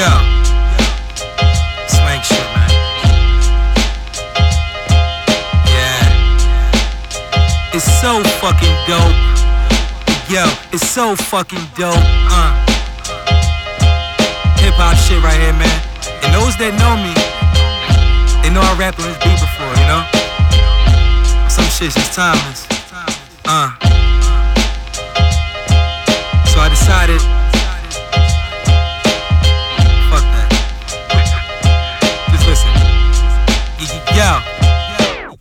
Yo. Swank shit, man. Yeah. It's so fucking dope. Yo, it's so fucking dope. Uh. Hip hop shit right here, man. And those that know me, they know I rapped on this beat before, you know? Some shit's just timeless. Uh.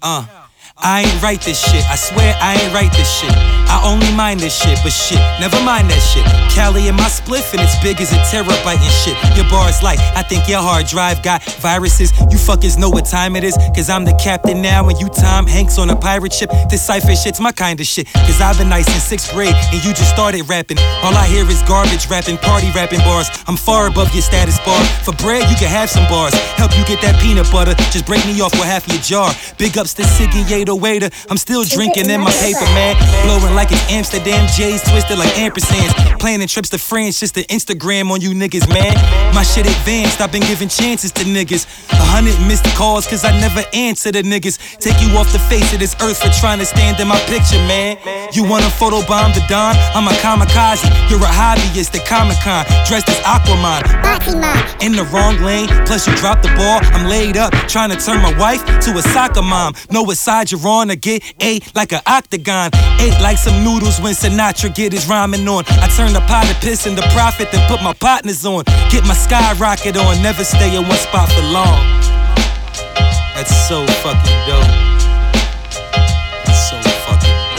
Uh. I ain't write this shit. I swear I ain't write this shit. I only mind this shit, but shit, never mind that shit. Cali in my spliff and it's big as a terabyte and shit. Your bars light. I think your hard drive got viruses. You fuckers know what time it is, cause I'm the captain now and you Tom Hanks on a pirate ship. This cipher shit's my kind of shit, cause I've been nice in sixth grade and you just started rapping. All I hear is garbage rapping, party rapping bars. I'm far above your status bar. For bread, you can have some bars. Help you get that peanut butter, just break me off with half your jar. Big ups to Siggy Waiter. I'm still drinking in my paper, man. Blowing like an Amsterdam J's twisted like ampersands. Planning trips to France just to Instagram on you niggas, man. My shit advanced, I've been giving chances to niggas. A hundred missed calls cause I never answer the niggas. Take you off the face of this earth for trying to stand in my picture, man. You wanna photobomb the Don? I'm a kamikaze. You're a hobbyist at Comic Con, dressed as Aquaman. In the wrong lane, plus you dropped the ball. I'm laid up, trying to turn my wife to a soccer mom. Know what side you're on, or get ate like an octagon. Ate like some noodles when Sinatra get his rhyming on. I turn the pot of piss into profit, then put my partners on. Get my skyrocket on, never stay in one spot for long. That's so fucking dope.